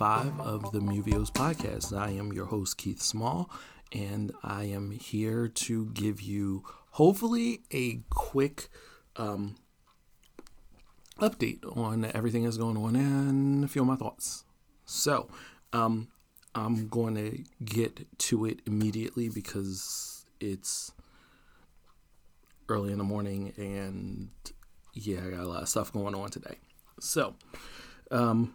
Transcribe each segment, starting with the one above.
35 of the Movios podcast. I am your host, Keith Small, and I am here to give you hopefully a quick um, update on everything that's going on and a few of my thoughts. So, um, I'm going to get to it immediately because it's early in the morning and yeah, I got a lot of stuff going on today. So, um,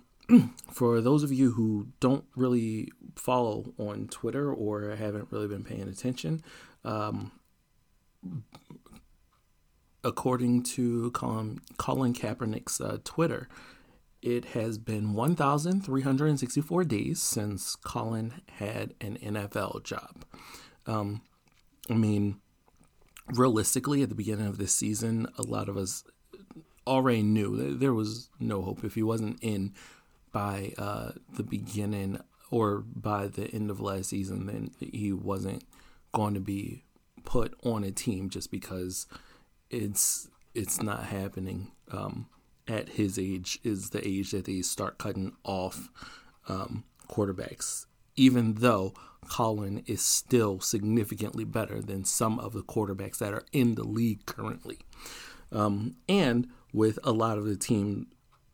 for those of you who don't really follow on Twitter or haven't really been paying attention, um, according to Colin, Colin Kaepernick's uh, Twitter, it has been 1,364 days since Colin had an NFL job. Um, I mean, realistically, at the beginning of this season, a lot of us already knew that there was no hope if he wasn't in by uh, the beginning or by the end of last season, then he wasn't going to be put on a team just because it's it's not happening um, at his age is the age that they start cutting off um, quarterbacks even though Colin is still significantly better than some of the quarterbacks that are in the league currently. Um, and with a lot of the team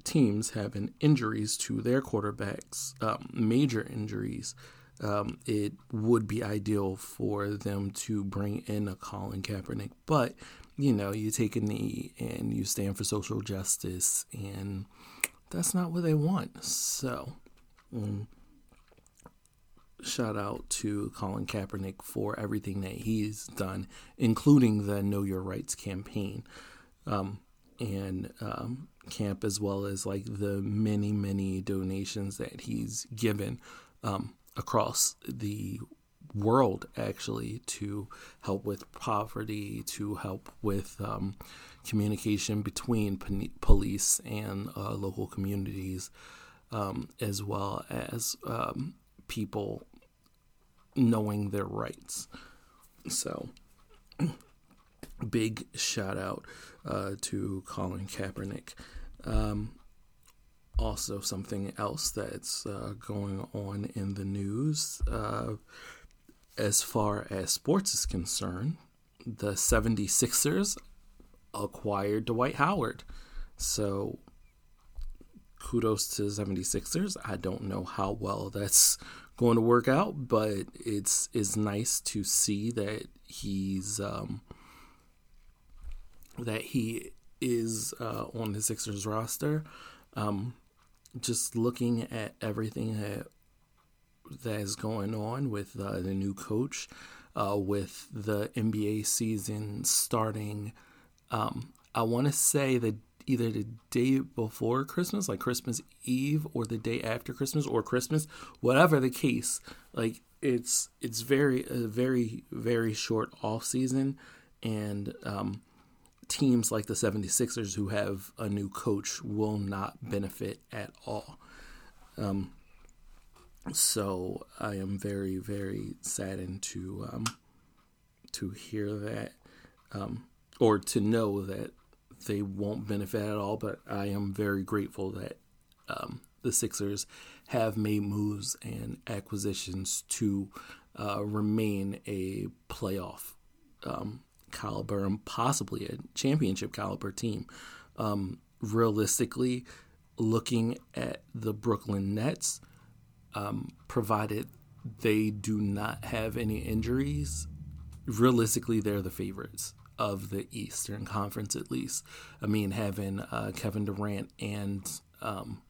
teams having injuries to their quarterbacks, um, major injuries, um, it would be ideal for them to bring in a Colin Kaepernick. But you know, you take a knee and you stand for social justice, and that's not what they want. So. Um, shout out to Colin Kaepernick for everything that he's done, including the Know Your Rights campaign um, and um, camp, as well as like the many, many donations that he's given um, across the world actually to help with poverty, to help with um, communication between police and uh, local communities, um, as well as um, people knowing their rights. So, big shout out uh, to Colin Kaepernick. Um, also, something else that's uh, going on in the news uh, as far as sports is concerned, the 76ers acquired Dwight Howard. So, kudos to 76ers. I don't know how well that's going to work out, but it's it's nice to see that he's um, that he is uh, on the Sixers roster. Um, just looking at everything that that is going on with uh, the new coach, uh, with the NBA season starting. Um, I want to say that either the day before Christmas, like Christmas Eve, or the day after Christmas, or Christmas, whatever the case. Like it's it's very a very very short off season, and um, teams like the 76ers who have a new coach will not benefit at all. Um, so I am very very saddened to um, to hear that um, or to know that they won't benefit at all. But I am very grateful that um, the Sixers have made moves and acquisitions to uh, remain a playoff um, caliber and possibly a championship caliber team. Um, realistically, looking at the Brooklyn Nets, um, provided they do not have any injuries, realistically, they're the favorites of the Eastern Conference, at least. I mean, having uh, Kevin Durant and um,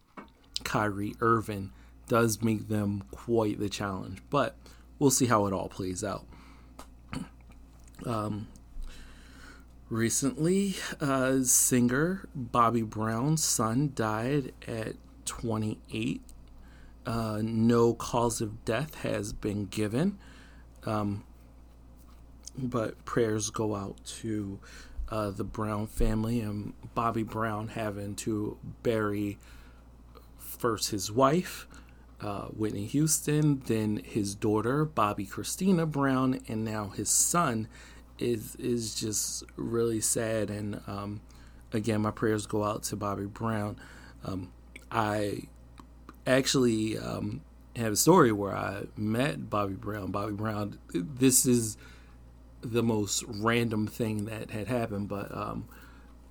Kyrie Irving does make them quite the challenge, but we'll see how it all plays out. Um, recently, uh, singer Bobby Brown's son died at 28. Uh, no cause of death has been given. Um, but prayers go out to uh, the Brown family and Bobby Brown having to bury first his wife, uh, Whitney Houston, then his daughter, Bobbi Kristina Brown, and now his son is is just really sad. And um, again, my prayers go out to Bobby Brown. Um, I actually um, have a story where I met Bobby Brown. Bobby Brown, this is the most random thing that had happened, but um,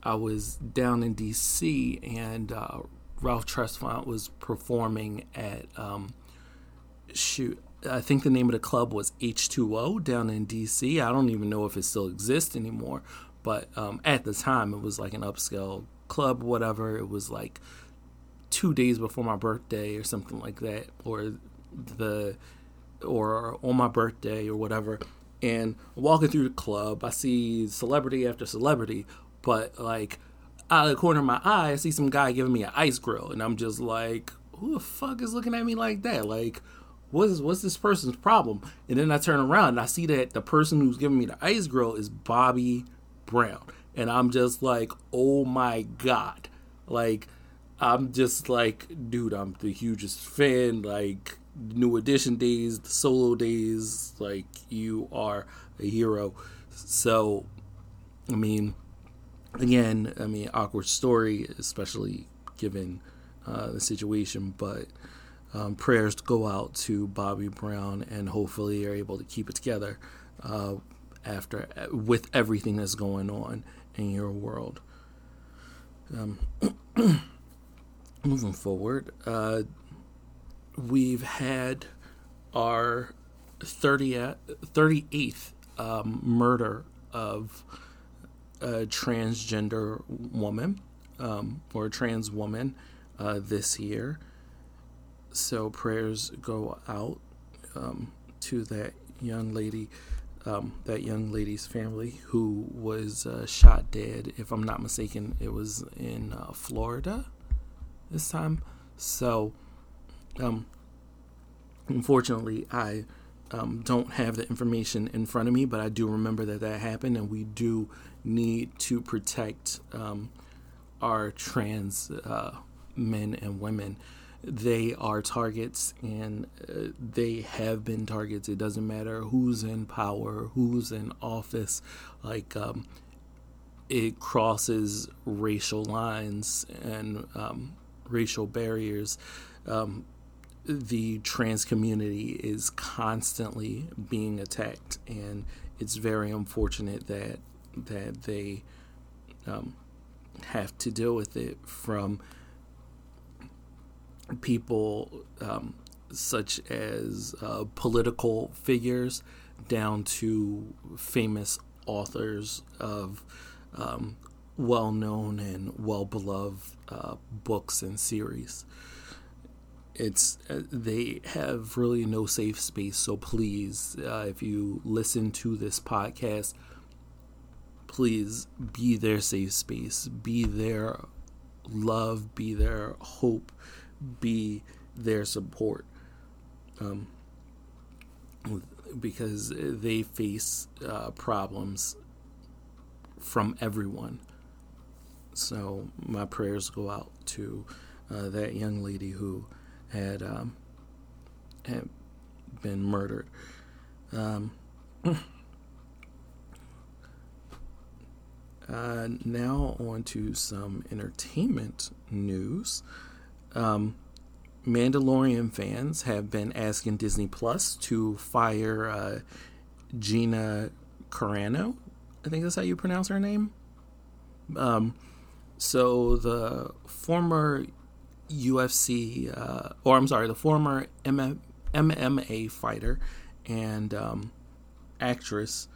I was down in D.C. and uh, Ralph Tresvant was performing at um, shoot. I think the name of the club was H2O down in DC. I don't even know if it still exists anymore, but um, at the time it was like an upscale club, whatever. It was like two days before my birthday or something like that, or the or on my birthday or whatever. And walking through the club, I see celebrity after celebrity, but like out of the corner of my eye, I see some guy giving me an ice grill, and I'm just like, who the fuck is looking at me like that? Like, what's what's this person's problem? And then I turn around and I see that the person who's giving me the ice grill is Bobby Brown, and I'm just like, oh my god, like I'm just like, dude, I'm the hugest fan. Like, New Edition days, the solo days, like, you are a hero. So, I mean, again, I mean, awkward story, especially given uh, the situation, but um, prayers go out to Bobby Brown, and hopefully you're able to keep it together uh, after with everything that's going on in your world. Um, moving forward, uh, we've had our 30th, 38th um, murder of a transgender woman um, or a trans woman uh, this year. So prayers go out um, to that young lady, um, that young lady's family who was uh, shot dead. If I'm not mistaken, it was in uh, Florida this time. So, um, unfortunately, I um, don't have the information in front of me, but I do remember that that happened, and we do need to protect um, our trans uh, men and women. They are targets, and uh, they have been targets. It doesn't matter who's in power, who's in office. Like um, it crosses racial lines and um, racial barriers. Um, the trans community is constantly being attacked, and it's very unfortunate that that they um, have to deal with it from people um, such as uh, political figures down to famous authors of um, well known and well beloved uh, books and series. It's uh, they have really no safe space. So please, uh, if you listen to this podcast, please be their safe space, be their love, be their hope, be their support. Um, because they face uh, problems from everyone. So my prayers go out to uh, that young lady who had um, had been murdered. Um, Uh, now on to some entertainment news. Um, Mandalorian fans have been asking Disney Plus to fire uh, Gina Carano. I think that's how you pronounce her name. Um, so the former UFC, uh, or I'm sorry, the former MMA fighter and um, actress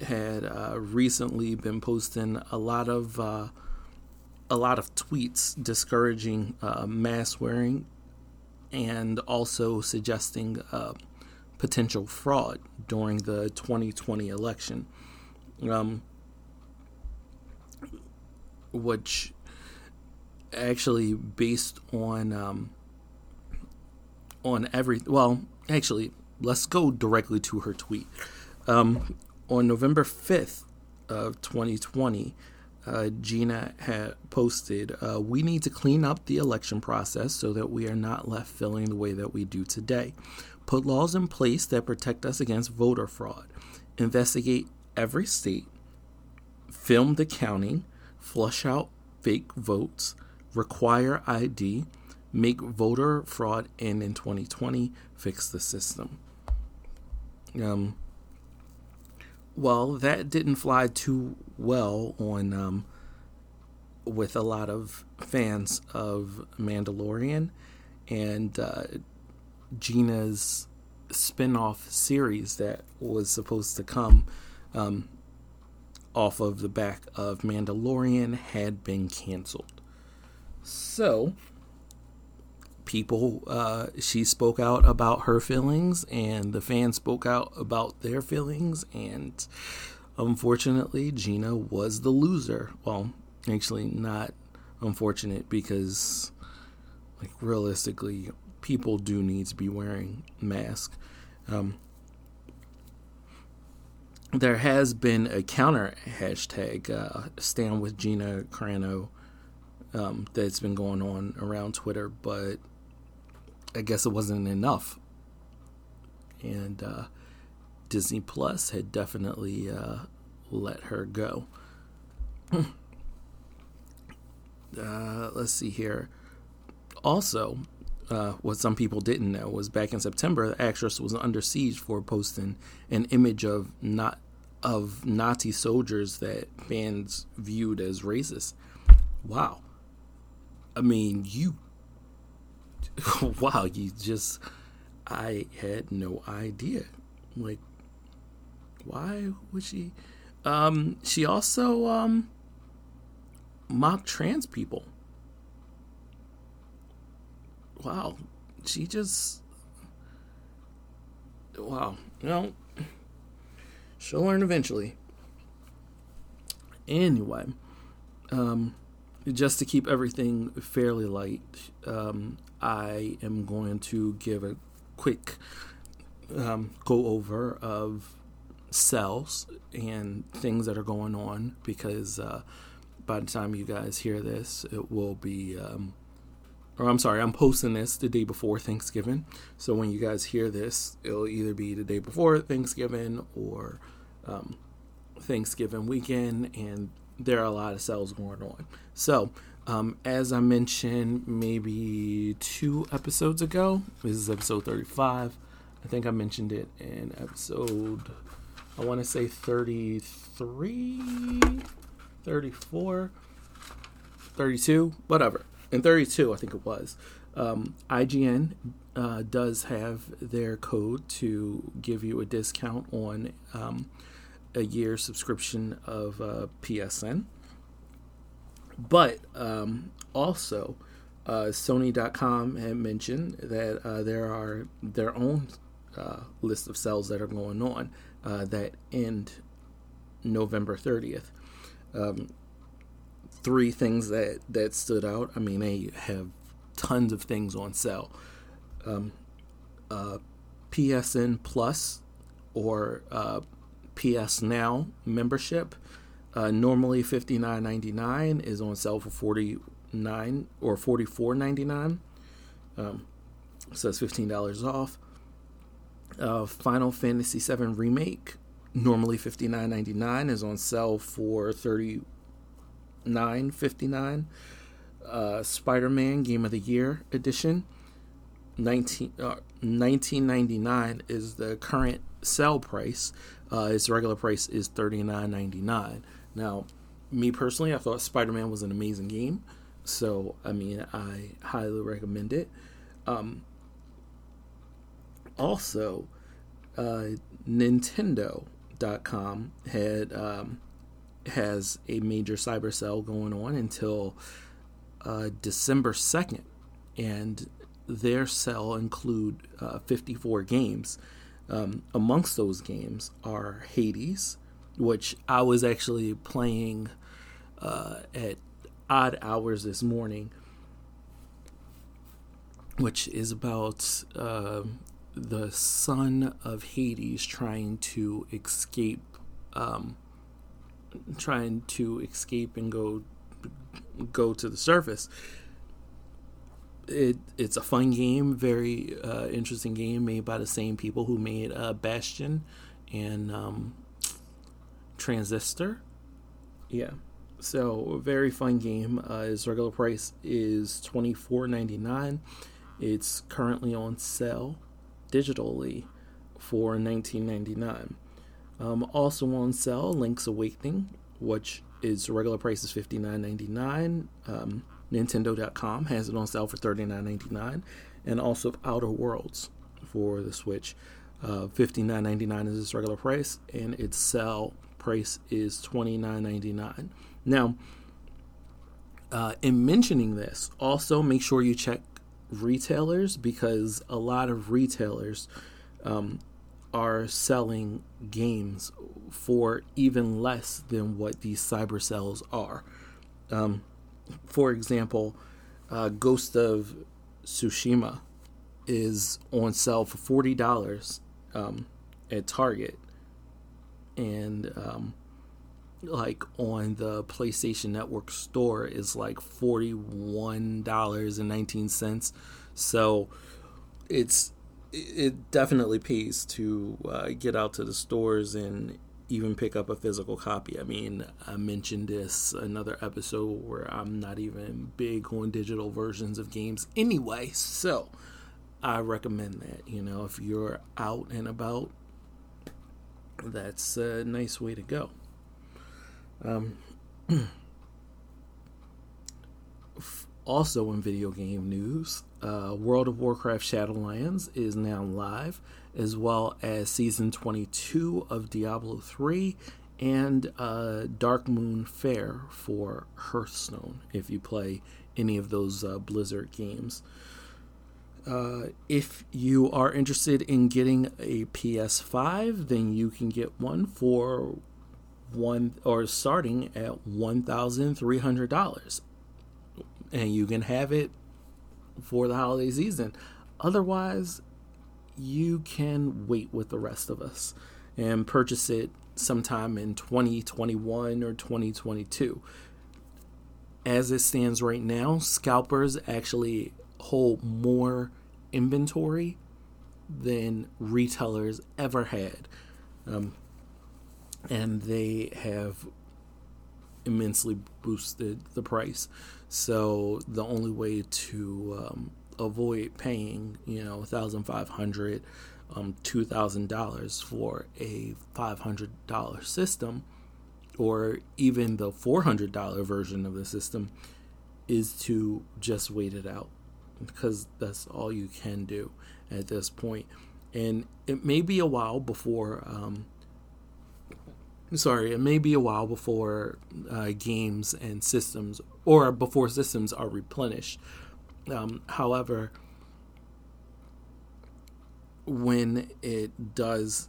had uh, recently been posting a lot of uh, a lot of tweets discouraging uh, mask wearing and also suggesting uh, potential fraud during the 2020 election, um, which actually based on um, on every well actually let's go directly to her tweet. Um, on November 5th, of 2020, uh, Gina had posted, uh, We need to clean up the election process so that we are not left feeling the way that we do today. Put laws in place that protect us against voter fraud. Investigate every state. Film the counting. Flush out fake votes. Require ID. Make voter fraud end in 2020. Fix the system. Um, well, that didn't fly too well on um, with a lot of fans of Mandalorian and uh, Gina's spin-off series that was supposed to come um, off of the back of Mandalorian had been canceled. So, people, uh, she spoke out about her feelings, and the fans spoke out about their feelings, and unfortunately, Gina was the loser. Well, actually, not unfortunate because, like, realistically, people do need to be wearing masks. Um, there has been a counter hashtag, uh, stand with Gina Carano, um, that's been going on around Twitter, but I guess it wasn't enough. And uh, Disney Plus had definitely uh, let her go. uh, let's see here. Also, uh, what some people didn't know was back in September, the actress was under siege for posting an image of not of Nazi soldiers that fans viewed as racist. Wow. I mean, you wow, you just, I had no idea. Like, why would she? Um, she also um, mocked trans people. Wow, she just, wow, you know, she'll learn eventually. Anyway, um, just to keep everything fairly light, um, I am going to give a quick um, go over of cells and things that are going on because uh, by the time you guys hear this, it will be. Um, or I'm sorry, I'm posting this the day before Thanksgiving. So when you guys hear this, it'll either be the day before Thanksgiving or um, Thanksgiving weekend, and there are a lot of cells going on. So um, as I mentioned maybe two episodes ago, this is episode 35. I think I mentioned it in episode, I want to say 33, 34, 32, whatever. In 32, I think it was. Um, IGN uh, does have their code to give you a discount on um, a year subscription of uh, PSN. But um, also, uh, Sony.com had mentioned that uh, there are their own uh, list of sales that are going on uh, that end November 30th. Um, three things that, that stood out. I mean, they have tons of things on sale. Um, uh, PSN Plus or PS Now membership uh, normally fifty nine ninety nine is on sale for forty nine or forty four ninety nine. Um, so it's fifteen dollars off. Uh, Final Fantasy VII remake normally fifty nine ninety nine is on sale for thirty nine fifty nine. Uh, Spider Man Game of the Year edition 19, uh, 1999 is the current sale price. Uh, its regular price is thirty nine ninety nine. Now, me personally, I thought Spider Man was an amazing game. So, I mean, I highly recommend it. Um, also, uh, Nintendo.com had um, has a major cyber sale going on until uh, December 2nd. And their sale include uh, 54 games. Um, amongst those games are Hades, which I was actually playing uh, at odd hours this morning, which is about uh, the son of Hades trying to escape um, trying to escape and go go to the surface. It it's a fun game, very uh, interesting game made by the same people who made uh, Bastion and um, Transistor. Yeah, so very fun game. Uh, its regular price is twenty four ninety nine. It's currently on sale digitally for nineteen ninety nine. Um, also on sale, Link's Awakening, which its regular price is fifty nine ninety nine. Um, Nintendo.com has it on sale for thirty nine ninety nine, and also Outer Worlds for the Switch. Uh, fifty nine ninety nine is its regular price, and its sale price is twenty nine ninety nine. Now, uh, in mentioning this, also make sure you check retailers because a lot of retailers um, are selling games for even less than what these cyber sales are. Um, for example, uh, Ghost of Tsushima is on sale for forty dollars um, at Target, and um, like on the PlayStation Network store is like forty one dollars and nineteen cents. So it's it definitely pays to uh, get out to the stores and even pick up a physical copy. I mean, I mentioned this another episode where I'm not even big on digital versions of games anyway, so I recommend that. You know, if you're out and about, that's a nice way to go. Um, Also, in video game news, uh, World of Warcraft Shadowlands is now live, as well as season 22 of Diablo 3 and uh, Darkmoon Faire for Hearthstone, if you play any of those uh, Blizzard games. Uh, if you are interested in getting a PS5, then you can get one for one or starting at $1,300 and you can have it for the holiday season. Otherwise, you can wait with the rest of us and purchase it sometime in 2021 or 2022. As it stands right now, scalpers actually hold more inventory than retailers ever had. Um, and they have immensely boosted the price. So the only way to um, avoid paying, you know, thousand five hundred, um, two thousand dollars for a five hundred dollar system, or even the four hundred dollar version of the system, is to just wait it out, because that's all you can do at this point. And it may be a while before um, sorry, it may be a while before uh, games and systems, or before systems are replenished. Um, however, when it does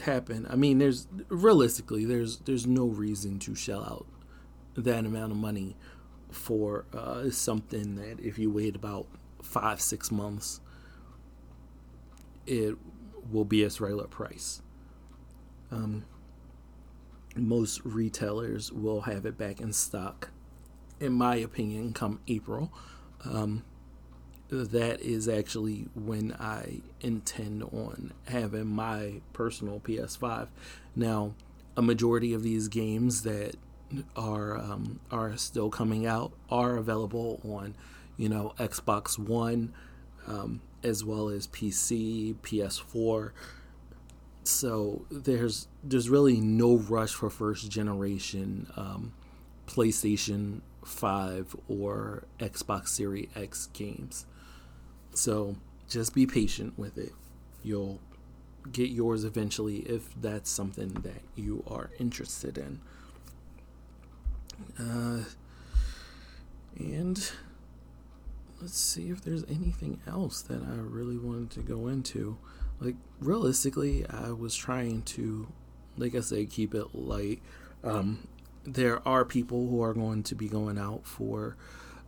happen, I mean, there's realistically, there's there's no reason to shell out that amount of money for uh, something that if you wait about five six months, it will be its regular price. Um, most retailers will have it back in stock, in my opinion, come April. Um, that is actually when I intend on having my personal PS5. Now, a majority of these games that are um, are still coming out are available on, you know, Xbox One, um, as well as PC, PS4, so there's there's really no rush for first generation um, PlayStation 5 or Xbox Series X games. So just be patient with it. You'll get yours eventually if that's something that you are interested in. Uh, and let's see if there's anything else that I really wanted to go into like realistically, I was trying to, like I say, keep it light. Um, there are people who are going to be going out for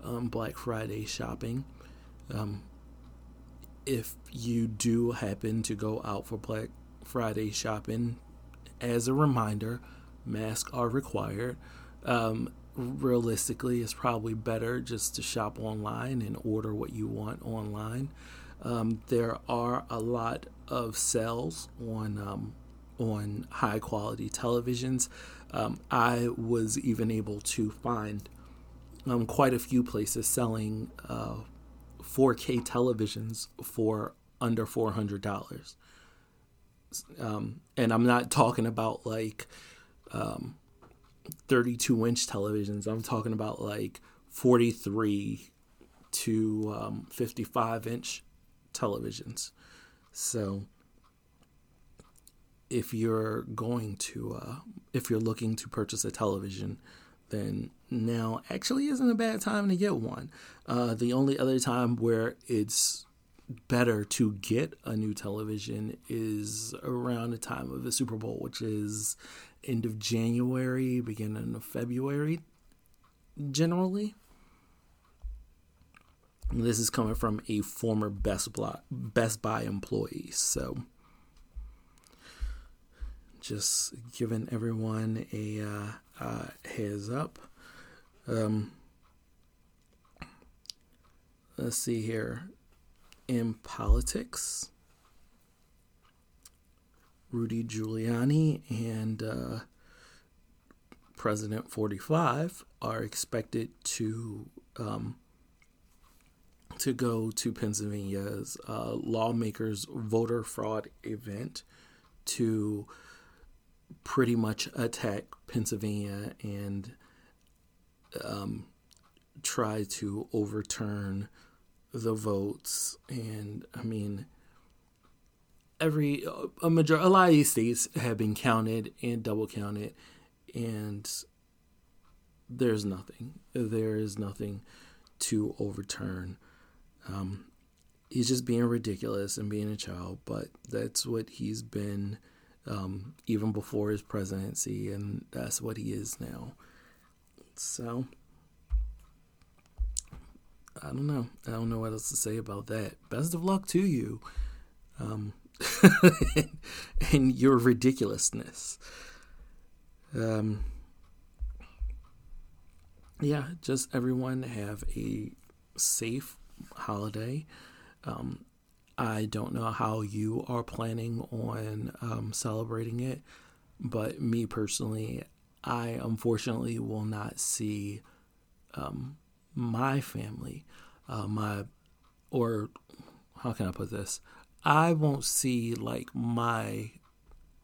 um, Black Friday shopping. Um, if you do happen to go out for Black Friday shopping, as a reminder, masks are required. Um, realistically, it's probably better just to shop online and order what you want online. Um, there are a lot of sales on um, on high quality televisions. Um, I was even able to find um, quite a few places selling uh, 4K televisions for under four hundred dollars. Um, and I'm not talking about like um, 32 inch televisions. I'm talking about like 43 to um, 55 inch televisions. So if you're going to, uh, if you're looking to purchase a television, then now actually isn't a bad time to get one. Uh, the only other time where it's better to get a new television is around the time of the Super Bowl, which is end of January, beginning of February, generally. This is coming from a former Best Buy, Best Buy employee, so just giving everyone a uh, uh, heads up. Um, let's see here. In politics, Rudy Giuliani and uh, President 45 are expected to um, to go to Pennsylvania's uh, lawmakers voter fraud event to pretty much attack Pennsylvania and um, try to overturn the votes. And I mean, every a major a lot of these states have been counted and double counted, and there's nothing. There is nothing to overturn. Um, he's just being ridiculous and being a child, but that's what he's been um, even before his presidency, and that's what he is now. So, I don't know. I don't know what else to say about that. Best of luck to you. Um, and your ridiculousness. Um, yeah, just everyone have a safe holiday. Um, I don't know how you are planning on um, celebrating it, but me personally, I unfortunately will not see um, my family, uh, my, or how can I put this? I won't see like my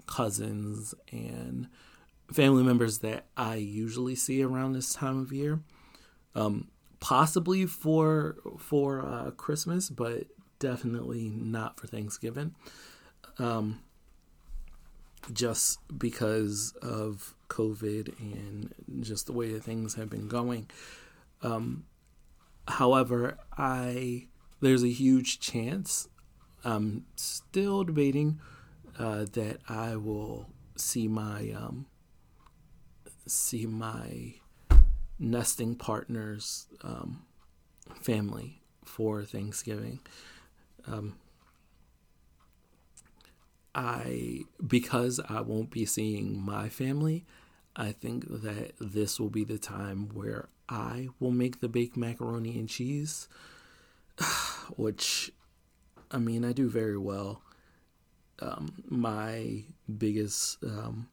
cousins and family members that I usually see around this time of year. Um, possibly for for uh, Christmas, but definitely not for Thanksgiving. Um, just because of COVID and just the way that things have been going. Um, however, I there's a huge chance. I'm still debating uh, that I will see my um, see my nesting partner's um, family for Thanksgiving. Um, I because I won't be seeing my family, I think that this will be the time where I will make the baked macaroni and cheese, which I mean I do very well. Um, my biggest um,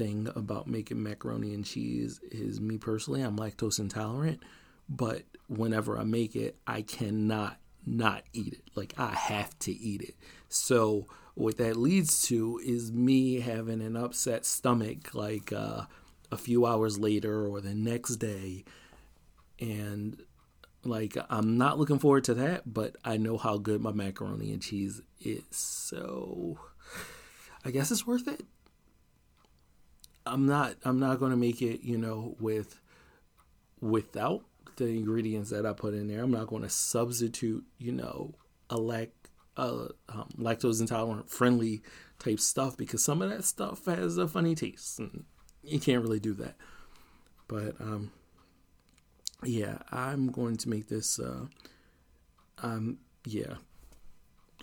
thing about making macaroni and cheese is me personally, I'm lactose intolerant, but whenever I make it, I cannot not eat it. Like I have to eat it. So what that leads to is me having an upset stomach like uh, a few hours later or the next day and like I'm not looking forward to that, but I know how good my macaroni and cheese is. So I guess it's worth it. I'm not I'm not going to make it, you know, with without the ingredients that I put in there. I'm not going to substitute, you know, a lac uh, um, lactose intolerant friendly type stuff because some of that stuff has a funny taste and you can't really do that. But um, yeah, I'm going to make this. Uh, um, yeah,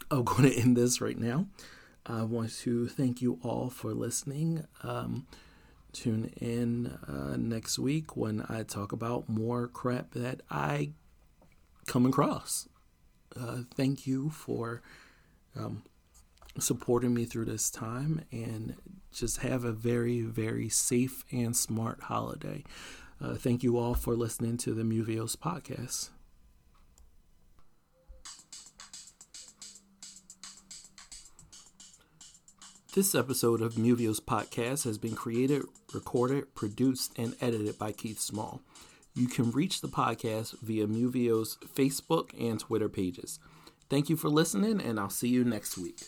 I'm going to end this right now. I want to thank you all for listening. Um, tune in uh, next week when I talk about more crap that I come across. Uh, thank you for um, supporting me through this time and just have a very, very safe and smart holiday. Uh, thank you all for listening to the Muvios podcast. This episode of Muvios podcast has been created, recorded, produced, and edited by Keith Small. You can reach the podcast via Muvios Facebook and Twitter pages. Thank you for listening, and I'll see you next week.